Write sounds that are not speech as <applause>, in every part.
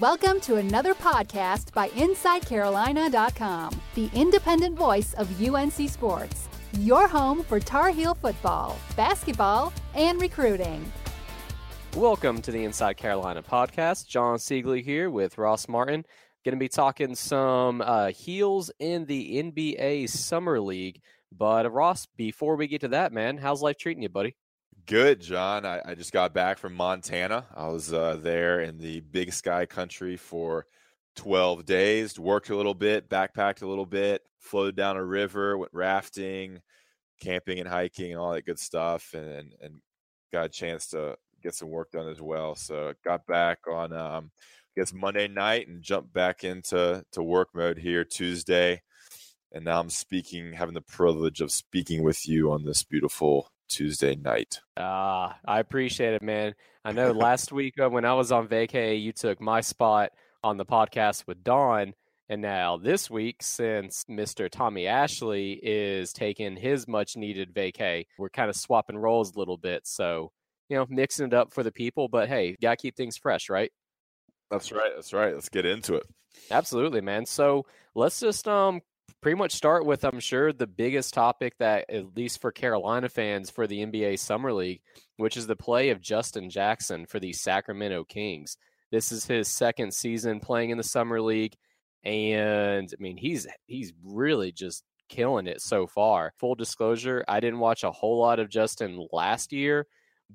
Welcome to another podcast by InsideCarolina.com, the independent voice of UNC Sports, your home for Tar Heel football, basketball, and recruiting. Welcome to the Inside Carolina podcast. John Siegley here with Ross Martin. Going to be talking some uh, heels in the NBA Summer League. But uh, Ross, before we get to that, man, how's life treating you, buddy? Good, John. I, I just got back from Montana. I was uh, there in the Big Sky country for 12 days, worked a little bit, backpacked a little bit, floated down a river, went rafting, camping and hiking, and all that good stuff, and, and got a chance to get some work done as well. So got back on, um, I guess, Monday night and jumped back into to work mode here Tuesday. And now I'm speaking, having the privilege of speaking with you on this beautiful Tuesday night. Ah, I appreciate it, man. I know last week uh, when I was on vacay, you took my spot on the podcast with Dawn. And now this week, since Mr. Tommy Ashley is taking his much needed vacay, we're kind of swapping roles a little bit. So, you know, mixing it up for the people. But hey, got to keep things fresh, right? That's right. That's right. Let's get into it. Absolutely, man. So let's just um pretty much start with, I'm sure, the biggest topic that, at least for Carolina fans, for the NBA Summer League, which is the play of Justin Jackson for the Sacramento Kings. This is his second season playing in the Summer League, and I mean, he's he's really just killing it so far. Full disclosure, I didn't watch a whole lot of Justin last year,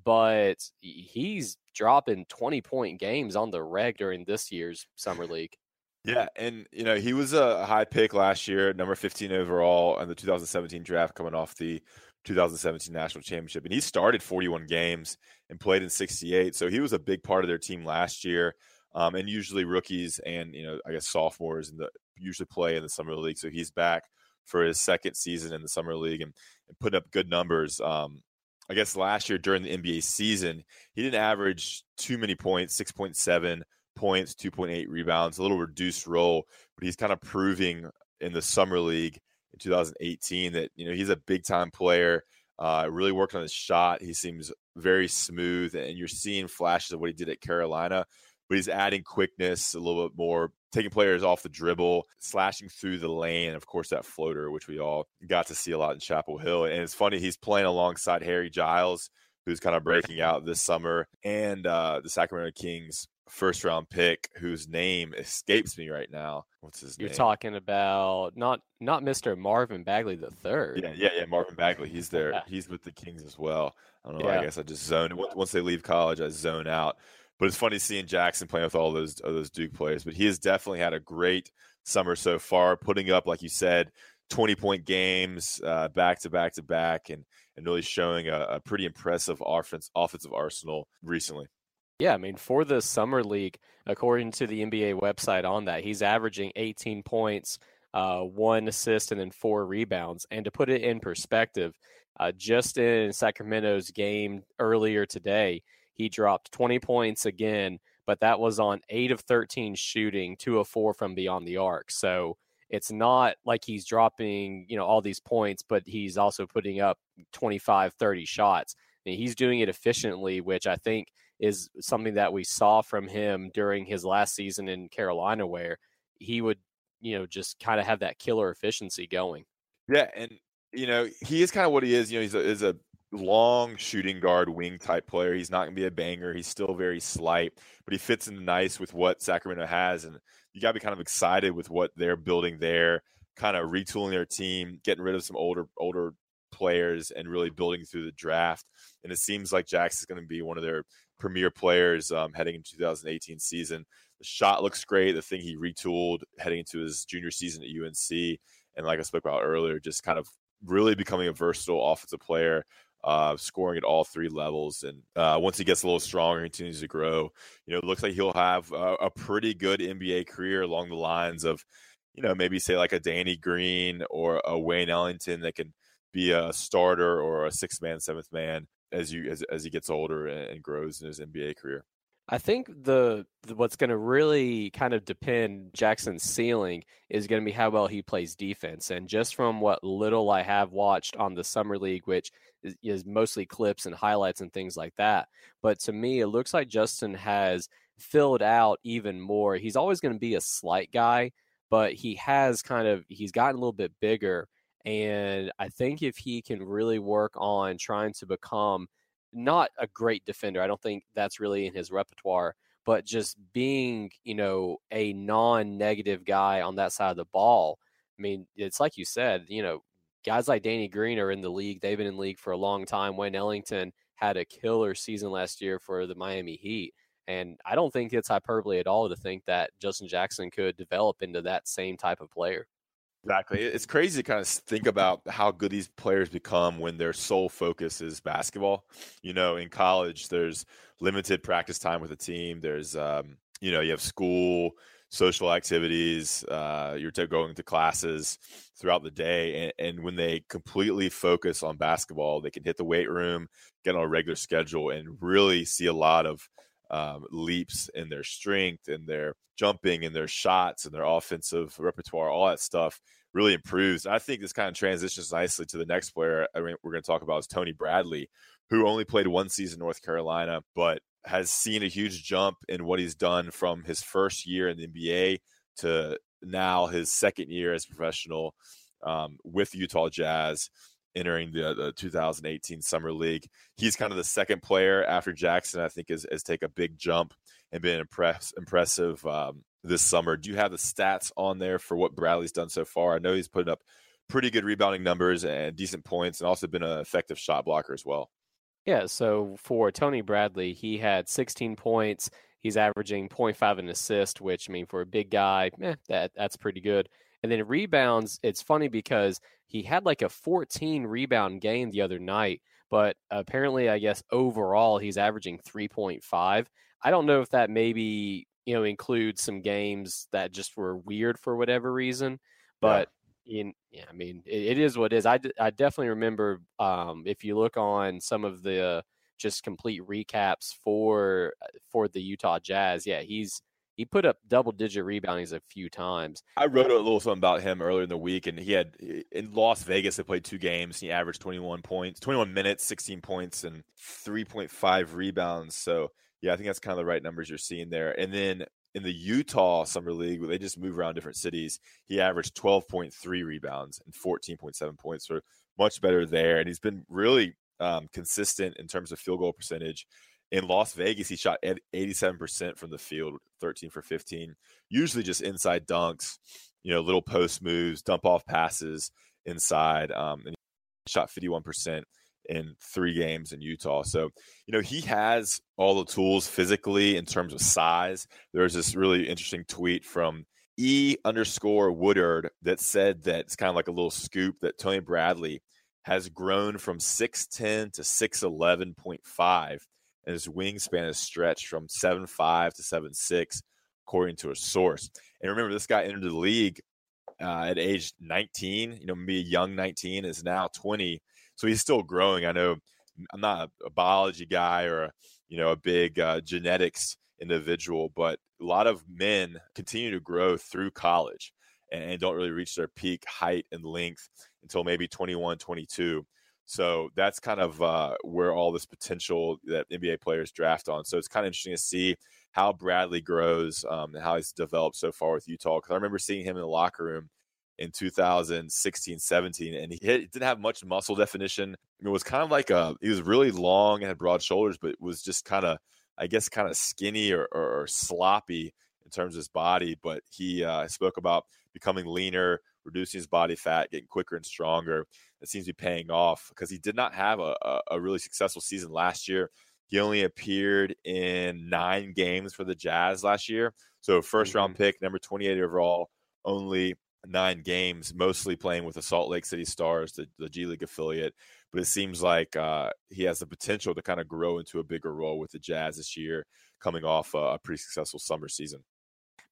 but he's dropping 20 point games on the reg during this year's Summer League. Yeah, and you know he was a high pick last year, number 15 overall in the 2017 draft, coming off the 2017 national championship, and he started 41 games and played in 68. So he was a big part of their team last year. Um, and usually rookies and you know I guess sophomores and the usually play in the summer league. So he's back for his second season in the summer league and, and putting up good numbers. Um, I guess last year during the NBA season, he didn't average too many points, 6.7 points, 2.8 rebounds, a little reduced role, but he's kind of proving in the summer league in 2018 that you know he's a big time player. Uh, really worked on his shot. He seems very smooth, and you're seeing flashes of what he did at Carolina. But he's adding quickness a little bit more, taking players off the dribble, slashing through the lane, and of course that floater, which we all got to see a lot in Chapel Hill. And it's funny he's playing alongside Harry Giles, who's kind of breaking out this summer, and uh, the Sacramento Kings first round pick whose name escapes me right now. What's his You're name? You're talking about not not Mr. Marvin Bagley the third. Yeah, yeah, yeah. Marvin Bagley. He's there. He's with the Kings as well. I don't know. Yeah. I guess I just zone once they leave college. I zone out. But it's funny seeing Jackson playing with all those all those Duke players. But he has definitely had a great summer so far, putting up like you said. 20 point games uh, back to back to back and and really showing a, a pretty impressive offense offensive arsenal recently. Yeah, I mean, for the summer league, according to the NBA website on that, he's averaging 18 points, uh, one assist, and then four rebounds. And to put it in perspective, uh, just in Sacramento's game earlier today, he dropped 20 points again, but that was on eight of 13 shooting, two of four from beyond the arc. So it's not like he's dropping, you know, all these points, but he's also putting up 25, 30 shots. I mean, he's doing it efficiently, which I think is something that we saw from him during his last season in Carolina, where he would, you know, just kind of have that killer efficiency going. Yeah, and you know he is kind of what he is. You know, he's a, is a long shooting guard wing type player. He's not going to be a banger. He's still very slight, but he fits in nice with what Sacramento has, and you got to be kind of excited with what they're building there. Kind of retooling their team, getting rid of some older older players, and really building through the draft. And it seems like Jackson's going to be one of their premier players um, heading into 2018 season. The shot looks great. The thing he retooled heading into his junior season at UNC, and like I spoke about earlier, just kind of really becoming a versatile offensive player. uh, scoring at all three levels. And uh, once he gets a little stronger, continues to grow, you know, it looks like he'll have a, a, pretty good NBA career along the lines of, you know, maybe say like a Danny Green or a Wayne Ellington that can be a starter or a six man, seventh man as you as, as he gets older and, grows in his NBA career. I think the, the what's going to really kind of depend Jackson's ceiling is going to be how well he plays defense. And just from what little I have watched on the summer league, which is, is mostly clips and highlights and things like that, but to me it looks like Justin has filled out even more. He's always going to be a slight guy, but he has kind of he's gotten a little bit bigger. And I think if he can really work on trying to become not a great defender. I don't think that's really in his repertoire, but just being, you know, a non-negative guy on that side of the ball. I mean, it's like you said, you know, guys like Danny Green are in the league. They've been in the league for a long time. Wayne Ellington had a killer season last year for the Miami Heat. And I don't think it's hyperbole at all to think that Justin Jackson could develop into that same type of player. Exactly. It's crazy to kind of think about how good these players become when their sole focus is basketball. You know, in college, there's limited practice time with a the team. There's, um, you know, you have school, social activities. Uh, you're going to classes throughout the day, and, and when they completely focus on basketball, they can hit the weight room, get on a regular schedule, and really see a lot of um, leaps in their strength and their jumping and their shots and their offensive repertoire, all that stuff really improves. I think this kind of transitions nicely to the next player we're going to talk about is Tony Bradley, who only played one season in North Carolina, but has seen a huge jump in what he's done from his first year in the NBA to now his second year as professional um, with Utah Jazz entering the, the 2018 Summer League. He's kind of the second player after Jackson, I think, has, has take a big jump and been impress, impressive um, this summer. Do you have the stats on there for what Bradley's done so far? I know he's putting up pretty good rebounding numbers and decent points, and also been an effective shot blocker as well. Yeah, so for Tony Bradley, he had 16 points. He's averaging 0.5 an assist, which I mean for a big guy, eh, that that's pretty good. And then rebounds, it's funny because he had like a 14 rebound game the other night, but apparently, I guess overall he's averaging 3.5. I don't know if that maybe you know includes some games that just were weird for whatever reason, but. Yeah. In, yeah, I mean, it, it is what it is. I, I definitely remember um, if you look on some of the uh, just complete recaps for uh, for the Utah Jazz, yeah, he's he put up double digit reboundings a few times. I wrote a little something about him earlier in the week, and he had in Las Vegas. They played two games. He averaged 21 points, 21 minutes, 16 points, and 3.5 rebounds. So yeah, I think that's kind of the right numbers you're seeing there. And then in the Utah Summer League, where they just move around different cities, he averaged 12.3 rebounds and 14.7 points. So much better there, and he's been really um, consistent in terms of field goal percentage in Las Vegas, he shot 87% from the field, 13 for 15. Usually just inside dunks, you know, little post moves, dump off passes inside. Um, and he shot 51% in three games in Utah. So, you know, he has all the tools physically in terms of size. There's this really interesting tweet from E underscore Woodyard that said that it's kind of like a little scoop that Tony Bradley has grown from 6'10 to 6'11.5 and his wingspan is stretched from seven five to seven six, according to a source. And remember, this guy entered the league uh, at age 19. You know, maybe a young 19 is now 20, so he's still growing. I know I'm not a, biology guy or a, you know a big uh, genetics individual, but a lot of men continue to grow through college and, and don't really reach their peak height and length until maybe 21, 22. So that's kind of uh, where all this potential that NBA players draft on. So it's kind of interesting to see how Bradley grows um, and how he's developed so far with Utah. Because I remember seeing him in the locker room in 2016, 17, and he hit, didn't have much muscle definition. I It was kind of like a he was really long and had broad shoulders, but was just kind of I guess kind of skinny or, or, or, sloppy in terms of his body. But he uh, spoke about becoming leaner, reducing his body fat, getting quicker and stronger. It seems to be paying off because he did not have a, a, a, really successful season last year. He only appeared in nine games for the Jazz last year. So, 1st mm-hmm. round pick, number 28 overall, only nine games, mostly playing with the Salt Lake City Stars, the, the G League affiliate. but it seems like uh, he has the potential to kind of grow into a bigger role with the Jazz this year, coming off a, a pretty successful summer season.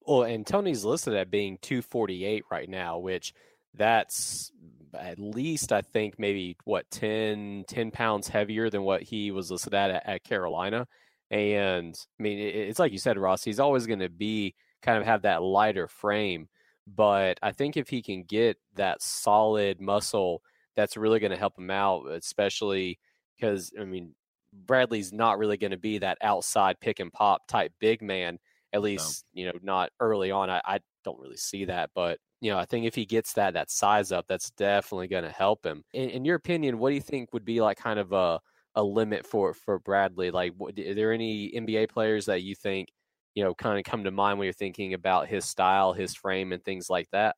Well, and Tony's listed at being 248 right now, which that's at least I think maybe what 10, 10 pounds heavier than what he was listed at at, at Carolina. And I mean, it, it's like you said, Ross, he's always going to be kind of have that lighter frame. But I think if he can get that solid muscle, that's really going to help him out, especially because, I mean, Bradley's not really going to be that outside pick and pop type big man, at least, no. you know, not early on. I, I don't really see that. But you know, I think if he gets that that size up, that's definitely going to help him. In, in, your opinion, what do you think would be like kind of a a limit for for Bradley? Like, what, are there any NBA players that you think you know kind of come to mind when you're thinking about his style, his frame, and things like that?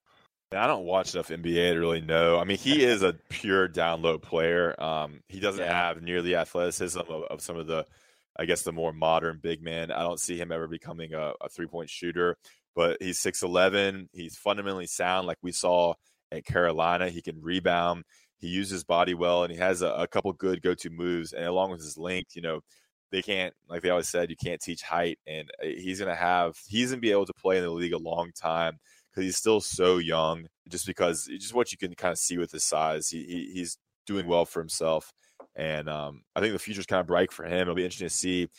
I don't watch enough NBA to really know. I mean, he <laughs> is a pure down low player. Um, he doesn't yeah. have nearly the athleticism of, of, some of the, I guess, the more modern big man. I don't see him ever becoming a, a three point shooter but he's 6'11. He's fundamentally sound, like we saw at Carolina. He can rebound. He uses body well, and he has a, a couple good go to moves. And along with his length, you know, they can't, like they always said, you can't teach height. And uh, he's going to have, he's going to be able to play in the league a long time because he's still so young, just because, just what you can kind of see with his size. He, he he's doing well for himself. And um, I think the future's kind of bright for him. It'll be interesting to see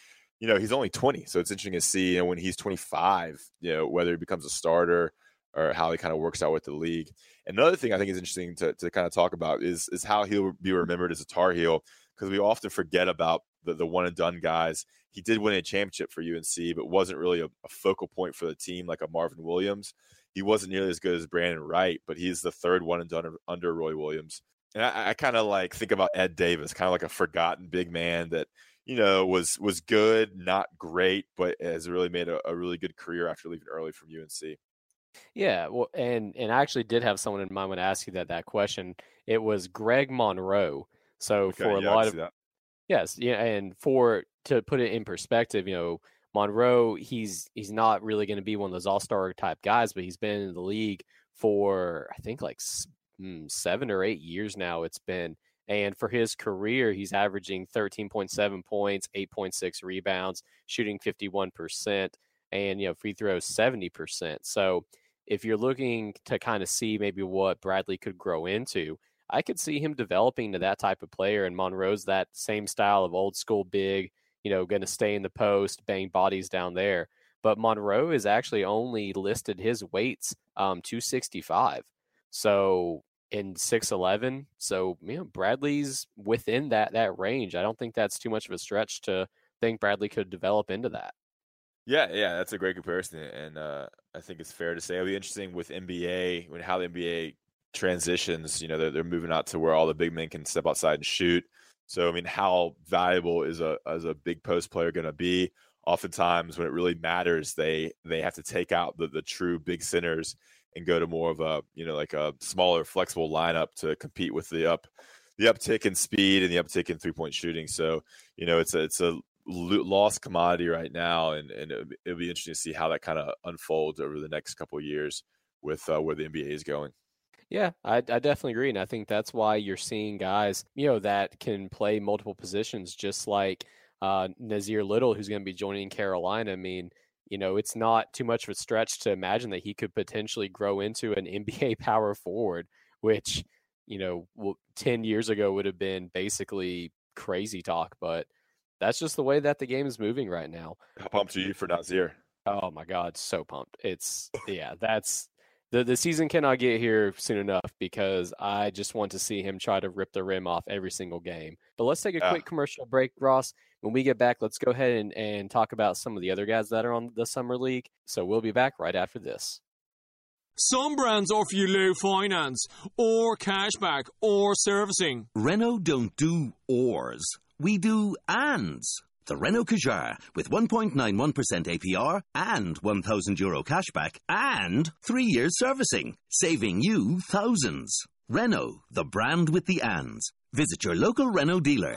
you know, he's only 20. So it's interesting to see, you know, when he's 25, you know, whether he becomes a starter or how he kind of works out with the league. Another thing I think is interesting to, to kind of talk about is is how he'll be remembered as a Tar Heel because we often forget about the, the one and done guys. He did win a championship for UNC, but wasn't really a, a focal point for the team like a Marvin Williams. He wasn't nearly as good as Brandan Wright, but he's the third one and done under Roy Williams. And I, I kind of like think about Ed Davis, kind of like a forgotten big man that – you know, was was good, not great, but has really made a, a really good career after leaving early from UNC. Yeah, well, and and I actually did have someone in mind when I asked you that that question. It was Greg Monroe. So okay, for a yeah, lot of that. yes, yeah, and for to put it in perspective, you know, Monroe, he's he's not really going to be one of those all star type guys, but he's been in the league for I think like mm, seven or eight years now. It's been and for his career, he's averaging 13.7 points, 8.6 rebounds, shooting 51%, and you know free throws 70%. So if you're looking to kind of see maybe what Bradley could grow into, I could see him developing to that type of player. And Monroe's that same style of old school big, you know, going to stay in the post, bang bodies down there. But Monroe is actually only listed his weights um, 265. So in 6'11. So, you know, Bradley's within that that range. I don't think that's too much of a stretch to think Bradley could develop into that. Yeah, yeah, that's a great comparison, and uh, I think it's fair to say it'll be interesting with NBA when how the NBA transitions. You know, they're, they're moving out to where all the big men can step outside and shoot. So, I mean, how valuable is a as a big post player going to be? Oftentimes, when it really matters, they they have to take out the the true big centers and go to more of a you know like a smaller flexible lineup to compete with the up the uptick in speed and the uptick in three point shooting so you know it's a it's a lost commodity right now and and it'll, be interesting to see how that kind of unfolds over the next couple of years with uh, where the NBA is going yeah, I, I, definitely agree. And I think that's why you're seeing guys, you know, that can play multiple positions, just like uh, Nassir Little, who's going to be joining Carolina. I mean, you know, it's not too much of a stretch to imagine that he could potentially grow into an <laughs> NBA power forward, which, you know, 10 years ago would have been basically crazy talk. But that's just the way that the game is moving right now. How pumped are you for Nassir? Oh my God, so pumped. It's, yeah, that's, the, the season cannot get here soon enough because I just want to see him try to rip the rim off every single game. But let's take a yeah. quick commercial break, Ross. When we get back, let's go ahead and, and talk about some of the other guys that are on the summer league. So we'll be back right after this. Some brands offer you low finance, or cashback, or servicing. Renault don't do ors. We do ands. The Renault Kadjar with 1.91% APR and 1,000 euro cashback and three years servicing, saving you thousands. Renault, the brand with the ands. Visit your local Renault dealer.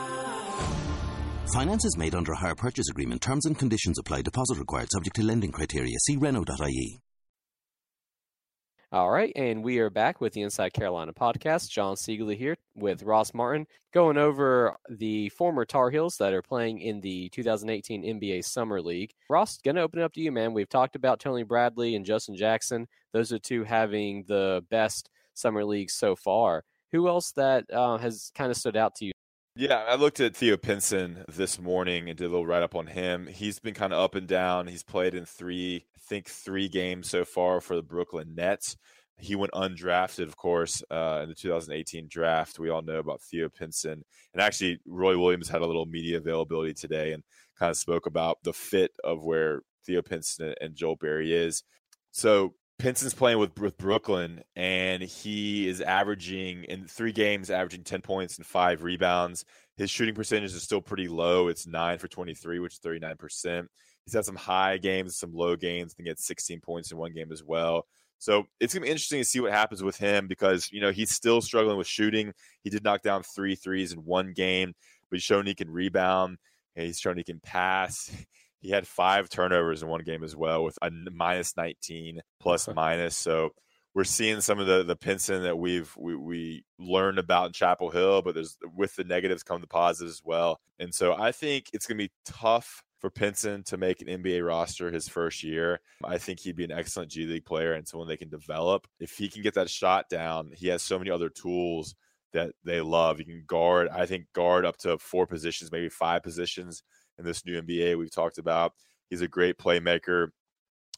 Finance is made under a hire purchase agreement. Terms and conditions apply. Deposit required subject to lending criteria. See Renault.ie. All right, and we are back with the Inside Carolina podcast. John Siegley here with Ross Martin, going over the former Tar Heels that are playing in the 2018 NBA Summer League. Ross, going to open it up to you, man. We've talked about Tony Bradley and Justin Jackson. Those are two having the best Summer League so far. Who else that uh, has kind of stood out to you? Yeah, I looked at Theo Pinson this morning and did a little write up on him. He's been kind of up and down. He's played in three, I think, three games so far for the Brooklyn Nets. He went undrafted, of course, uh, in the 2018 draft. We all know about Theo Pinson. And actually, Roy Williams had a little media availability today and kind of spoke about the fit of where Theo Pinson and Joel Berry is. So Pinson's playing with, with Brooklyn, and he is averaging in three games, averaging 10 points and five rebounds. His shooting percentage is still pretty low. It's nine for 23, which is 39%. He's had some high games, some low games. I think he had 16 points in one game as well. So it's gonna be interesting to see what happens with him because you know he's still struggling with shooting. He did knock down three threes in one game, but he's shown he can rebound. He's shown he can pass. <laughs> He had five turnovers in one game as well, with a minus 19 plus minus. So we're seeing some of the the Pinson that we've we, we learned about in Chapel Hill, but there's with the negatives come the positives as well. And so I think it's gonna be tough for Pinson to make an NBA roster his first year. I think he'd be an excellent G League player and someone they can develop. If he can get that shot down, he has so many other tools that they love. He can guard, I think, guard up to four positions, maybe five positions in this new NBA we've talked about. He's a great playmaker.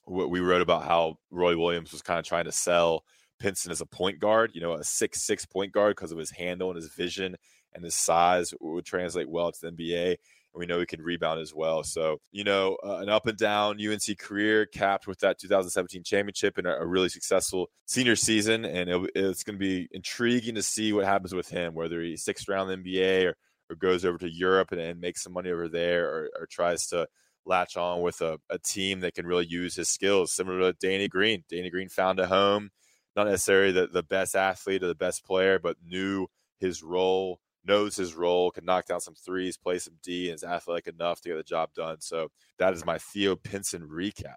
We wrote about how Roy Williams was kind of trying to sell Pinson as a point guard, you know, a six six point guard because of his handle and his vision and his size would translate well to the NBA and we know he can rebound as well. So, you know, uh, an up and down UNC career capped with that 2017 championship and a, a really successful senior season. And it, it's going to be intriguing to see what happens with him, whether he sixth round NBA or, or goes over to Europe and, and makes some money over there or, or tries to latch on with a, a team that can really use his skills, similar to Danny Green. Danny Green found a home, not necessarily the, the best athlete or the best player, but knew his role knows his role, can knock down some threes, play some D, and is athletic enough to get the job done. So that is my Theo Pinson recap.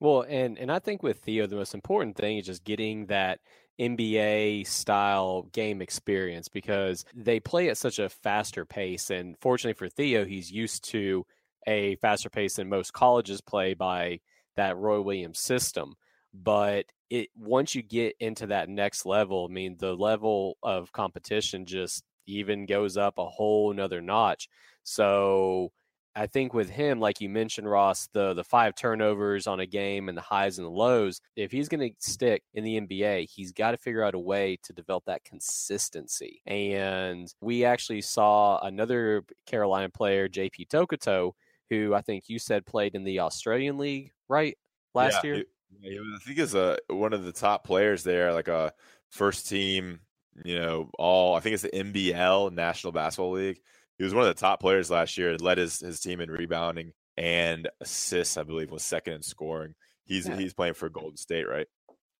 Well, and and I think with Theo, the most important thing is just getting that NBA style game experience because they play at such a faster pace. And fortunately for Theo, he's used to a faster pace than most colleges play by that Roy Williams system. But it once you get into that next level, I mean, the level of competition just even goes up a whole nother notch. So I think with him, like you mentioned, Ross, the the five turnovers on a game and the highs and the lows, if he's going to stick in the NBA, he's got to figure out a way to develop that consistency. And we actually saw another Carolina player, JP Tokoto, who I think you said played in the Australian League, right? Last yeah, year? He, I think is a uh, one of the top players there, like a first team you know, all I think it's the NBL National Basketball League. He was one of the top players last year and led his, his team in rebounding and assists, I believe, was second in scoring. He's yeah. he's playing for Golden State, right?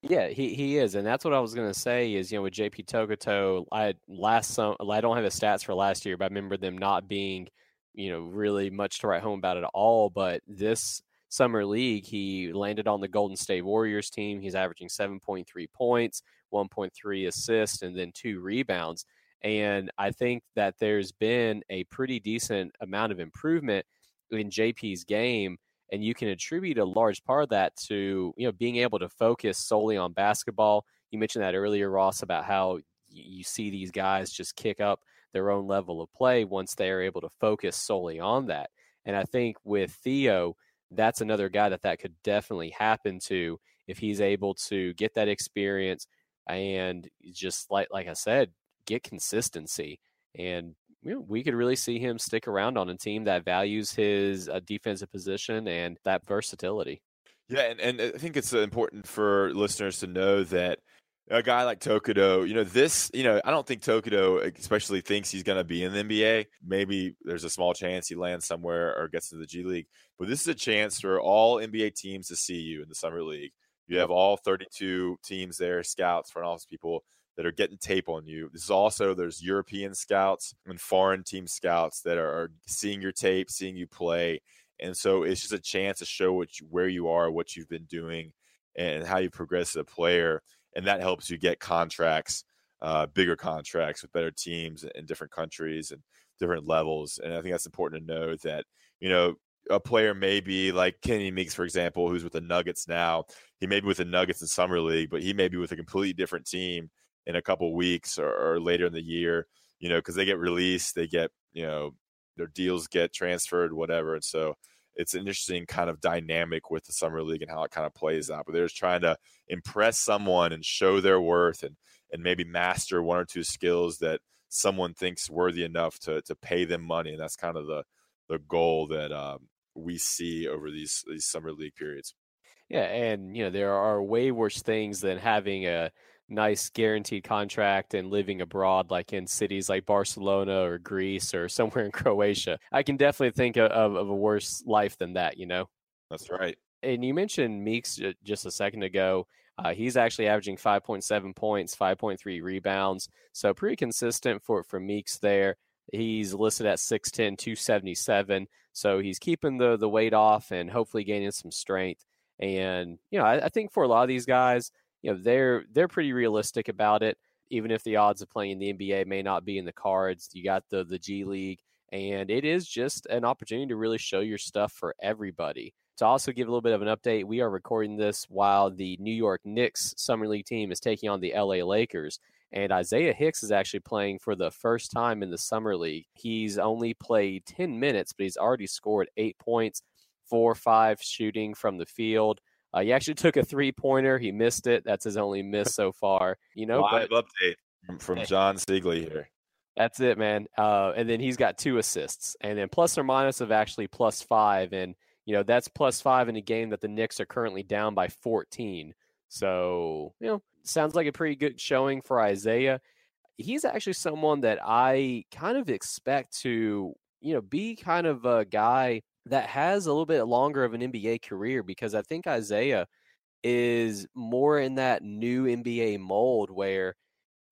Yeah, he, he is, and that's what I was going to say. Is you know with JP Tokoto, I last some I don't have the stats for last year, but I remember them not being, you know, really much to write home about at all. But this summer league, he landed on the Golden State Warriors team. He's averaging seven point three points, 1.3 assists, and then two rebounds. And I think that there's been a pretty decent amount of improvement in JP's game. And you can attribute a large part of that to, you know, being able to focus solely on basketball. You mentioned that earlier, Ross, about how you see these guys just kick up their own level of play once they are able to focus solely on that. And I think with Theo, that's another guy that that could definitely happen to if he's able to get that experience, and just like like I said, get consistency. And you know, we could really see him stick around on a team that values his uh, defensive position and that versatility. Yeah, and, and I think it's important for listeners to know that a guy like Tokoto, you know, this, you know, I don't think Tokoto especially thinks he's going to be in the NBA. Maybe there's a small chance he lands somewhere or gets to the G League, but this is a chance for all NBA teams to see you in the summer league. You have all 32 teams there, scouts, front office people that are getting tape on you. This is also there's European scouts and foreign team scouts that are seeing your tape, seeing you play, and so it's just a chance to show what you, where you are, what you've been doing, and how you progress as a player, and that helps you get contracts, uh, bigger contracts with better teams in different countries and different levels. And I think that's important to know that you know a player may be like Kenny Meeks, for example, who's with the Nuggets now. He may be with the Nuggets in summer league, but he may be with a completely different team in a couple weeks or, or later in the year. You know, because they get released, they get you know their deals get transferred, whatever. And so it's an interesting kind of dynamic with the summer league and how it kind of plays out. But they're just trying to impress someone and show their worth and and maybe master one or two skills that someone thinks worthy enough to to pay them money. And that's kind of the the goal that um, we see over these these summer league periods. Yeah, and you know there are way worse things than having a nice guaranteed contract and living abroad, like in cities like Barcelona or Greece or somewhere in <laughs> Croatia. I can definitely think of, of a worse life than that. You know. That's right. And you mentioned Meeks just a second ago. Uh, he's actually averaging 5.7 points, 5.3 rebounds, so pretty consistent for for Meeks there. He's listed at 6'10", 277. So he's keeping the the weight off and hopefully gaining some strength. And you know, I, I think for a lot of these guys, you know, they're they're pretty realistic about it. Even if the odds of playing in the NBA may not be in the cards, you got the the G League, and it is just an opportunity to really show your stuff for everybody. To also give a little bit of an update, we are recording this while the New York Knicks Summer League team is taking on the LA Lakers. And Isaiah Hicks is actually playing for the first time in the Summer League. He's only played 10 minutes, but he's already scored eight points, four five shooting from the field. Uh, he actually took a three pointer. He missed it. That's his only miss so far. You know, Live but, update from, from John Siegley here. That's it, man. Uh, and then he's got two assists, and then plus or minus of actually plus five, and you know that's plus five in a game that the Knicks are currently down by 14. So you know sounds like a pretty good showing for Isaiah. He's actually someone that I kind of expect to, you know, be kind of a guy that has a little bit longer of an NBA career because I think Isaiah is more in that new NBA mold where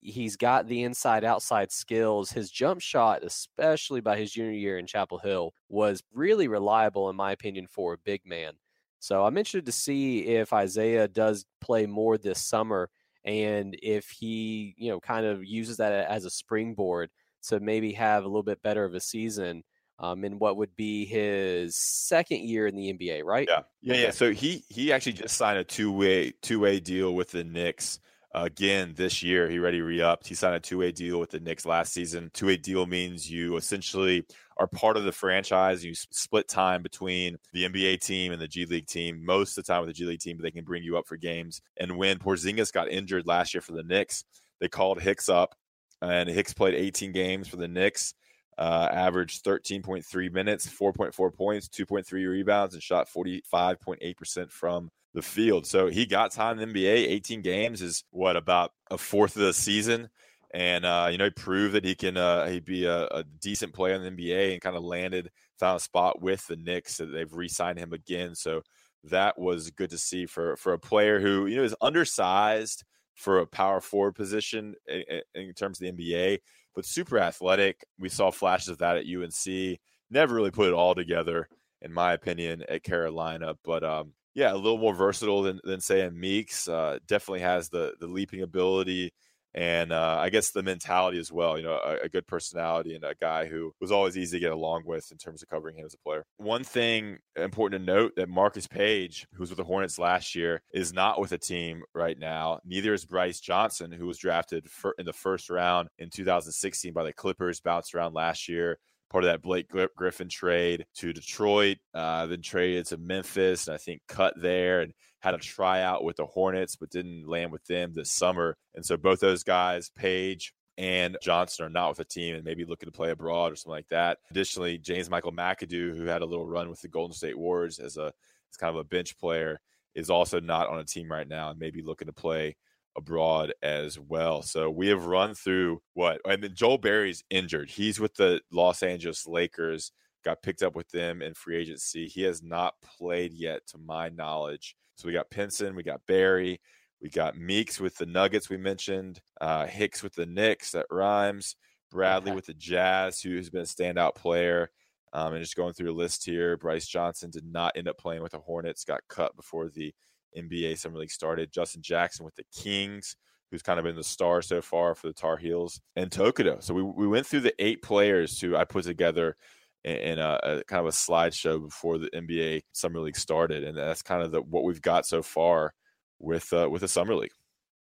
he's got the inside outside skills. His jump shot, especially by his junior year in Chapel Hill, was really reliable, in my opinion, for a big man. So I'm interested to see if Isaiah does play more this summer and if he you know kind of uses that as a springboard to maybe have a little bit better of a season um, in what would be his second year in the NBA, right? Yeah, yeah, yeah. So he he actually just signed a two way two way deal with the Knicks again this year. He already re-upped. He signed a two-way deal with the Knicks last season. Two-way deal means you essentially are part of the franchise. You split time between the NBA team and the G League team. Most of the time with the G League team, but they can bring you up for games. And when Porzingis got injured last year for the Knicks, they called Hicks up, and Hicks played 18 games for the Knicks. Uh, averaged 13.3 minutes, 4.4 points, 2.3 rebounds, and shot 45.8% from the field. So he got time in the NBA. 18 games is what about a fourth of the season, and uh, you know he proved that he can uh, he'd be a, a, decent player in the NBA and kind of landed found a spot with the Knicks. So they've re-signed him again. So that was good to see for for a player who you know is undersized for a power forward position in, in terms of the NBA, but super athletic. We saw flashes of that at UNC. Never really put it all together, in my opinion, at Carolina. But um, yeah, a little more versatile than than say Meeks. Uh, definitely has the the leaping ability and uh, I guess the mentality as well. You know, a, a, good personality and a guy who was always easy to get along with in terms of covering him as a player. One thing important to note that Marcus Paige, who was with the Hornets last year, is not with a team right now. Neither is Brice Johnson, who was drafted in the first round in 2016 by the Clippers, bounced around last year part of that Blake Griffin trade to Detroit, uh, then traded to Memphis, and I think cut there and had a tryout with the Hornets, but didn't land with them this summer. And so both those guys, Paige and Johnson, are not with a team and maybe looking to play abroad or something like that. Additionally, James Michael McAdoo, who had a little run with the Golden State Warriors as a as kind of a bench player, is also not on a team right now and maybe looking to play abroad as well. So we have run through what, and then Joel Berry's injured. He's with the Los Angeles Lakers, got picked up with them in free agency. He has not played yet, to my knowledge. So we got Pinson, we got Berry, we got Meeks with the Nuggets, we mentioned, uh, Hicks with the Knicks, that rhymes, Bradley okay. with the Jazz, who's been a standout player. Um, and just going through a list here, Brice Johnson did not end up playing with the Hornets, got cut before the NBA Summer League started. Justin Jackson with the Kings, who's kind of been the star so far for the Tar Heels, and Tokoto. So we, we went through the eight players who I put together in, in a, a, kind of a slideshow before the NBA Summer League started, and that's kind of the, what we've got so far with uh, with the Summer League.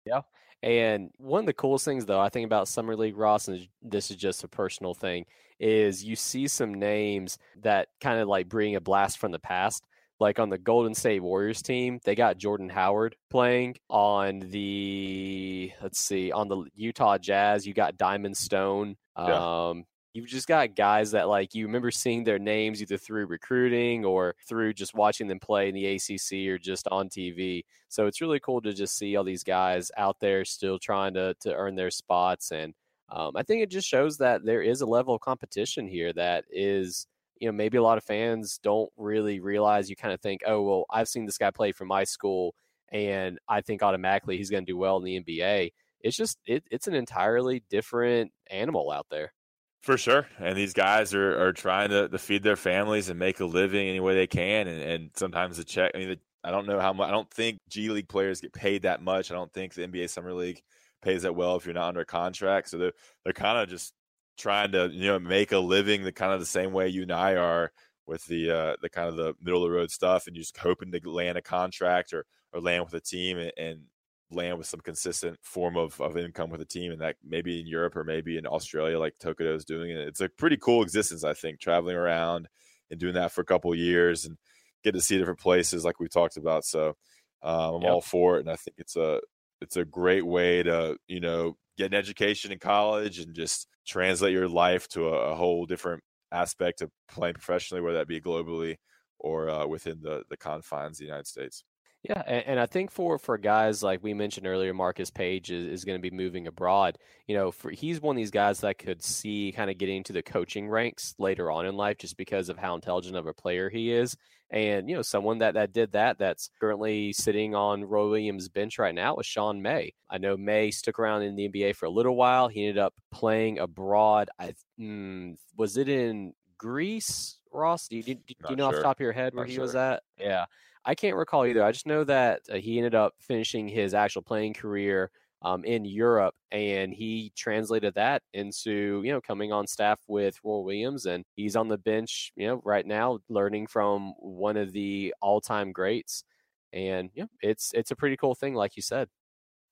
Yeah. And one of the coolest things, though, I think about Summer League, Ross, and this is just a personal thing, is you see some names that kind of like bring a blast from the past like on the Golden State Warriors team, they got Jordan Howard playing. On the let's see, on the Utah Jazz, you got Diamond Stone. Yeah. Um, you've just got guys that like you remember seeing their names either through recruiting or through just watching them play in the ACC or just on TV. So it's really cool to just see all these guys out there still trying to to earn their spots and um, I think it just shows that there is a level of competition here that is you know, maybe a lot of fans don't really realize you kind of think, oh, well, I've seen this guy play for my school and I think automatically he's going to do well in the NBA. It's just, it, it's an entirely different animal out there. For sure. And these guys are, are trying to, to feed their families and make a living any way they can. And, and sometimes the check, I mean, the, I don't know how much, I don't think G League players get paid that much. I don't think the NBA Summer League pays that well if you're not under contract. So they're, they're kind of just trying to you know make a living the kind of the same way you and I are with the uh, the kind of the middle of the road stuff, and you're just hoping to land a contract or or land with a team and, and land with some consistent form of, of income with a team, and that maybe in Europe or maybe in Australia, like Tokoto is doing. And it's a pretty cool existence, I think, traveling around and doing that for a couple of years and get to see different places, like we talked about. So um, I'm yep. all for it, and I think it's a it's a great way to you know get an education in college and just translate your life to a, a whole different aspect of playing professionally, whether that be globally or uh, within the the confines of the United States. Yeah, and, and, I think for for guys like we mentioned earlier, Marcus Paige is, is going to be moving abroad. You know, for, he's one of these guys that could see kind of getting to the coaching ranks later on in life, just because of how intelligent of a player he is. And you know, someone that that did that that's currently sitting on Roy Williams' bench right now is Sean May. I know May stuck around in the NBA for a little while. He ended up playing abroad. I mm, was it in Greece, Ross? Do you, do, do you know sure. off the top of your head where Not he sure. was at? Yeah. I can't recall either. I just know that uh, he ended up finishing his actual playing career um, in Europe, and he translated that into you know coming on staff with Roy Williams, and he's on the bench you know right now learning from one of the all-time greats, and yeah, it's it's a pretty cool thing, like you said.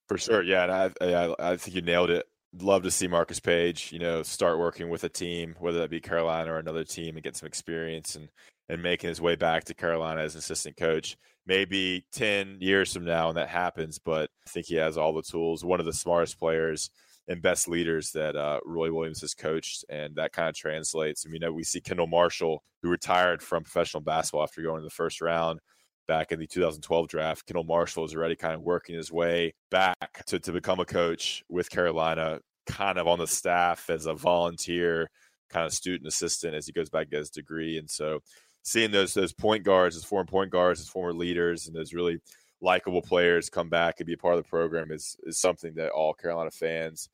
For sure, yeah, and I I, I think you nailed it. Love to see Marcus Paige, you know, start working with a team, whether that be Carolina or another team, and get some experience and and making his way back to Carolina as an assistant coach. Maybe 10 years from now, and that happens, but I think he has all the tools. One of the smartest players and best leaders that uh, Roy Williams has coached, and that kind of translates. I mean, you know, we see Kendall Marshall, who retired from professional basketball after going to the first round back in the 2012 draft. Kendall Marshall is already kind of working his way back to, to become a coach with Carolina, kind of on the staff as a volunteer, kind of student assistant as he goes back to his degree. And so seeing those those point guards, as former point guards, as former leaders, and those really likable players come back and be a part of the program is is something that all Carolina fans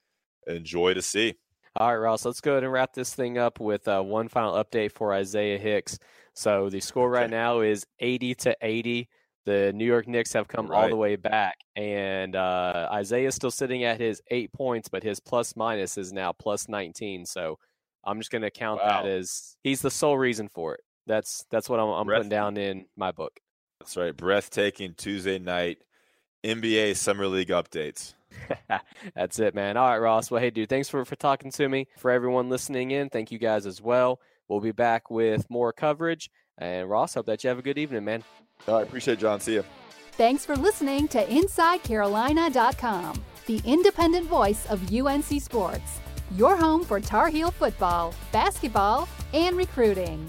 enjoy to see. All right, Ross, let's go ahead and wrap this thing up with uh, one final update for Isaiah Hicks. So the score right now is 80 to 80. The New York Knicks have come right. all the way back, and uh, Isaiah is still sitting at his eight points, but his plus minus is now plus 19. So I'm just going to count wow. that as he's the sole reason for it. That's that's what I'm, I'm putting down in my book. That's right. Breathtaking Tuesday night NBA Summer League updates. <laughs> that's it, man. All right, Ross. Well, hey, dude, thanks for, for talking to me. For everyone listening in, thank you guys as well. We'll be back with more coverage. And Ross, hope that you have a good evening, man. All right, appreciate it, John. See you. Thanks for listening to InsideCarolina.com, the independent voice of UNC Sports, your home for Tar Heel football, basketball, and recruiting.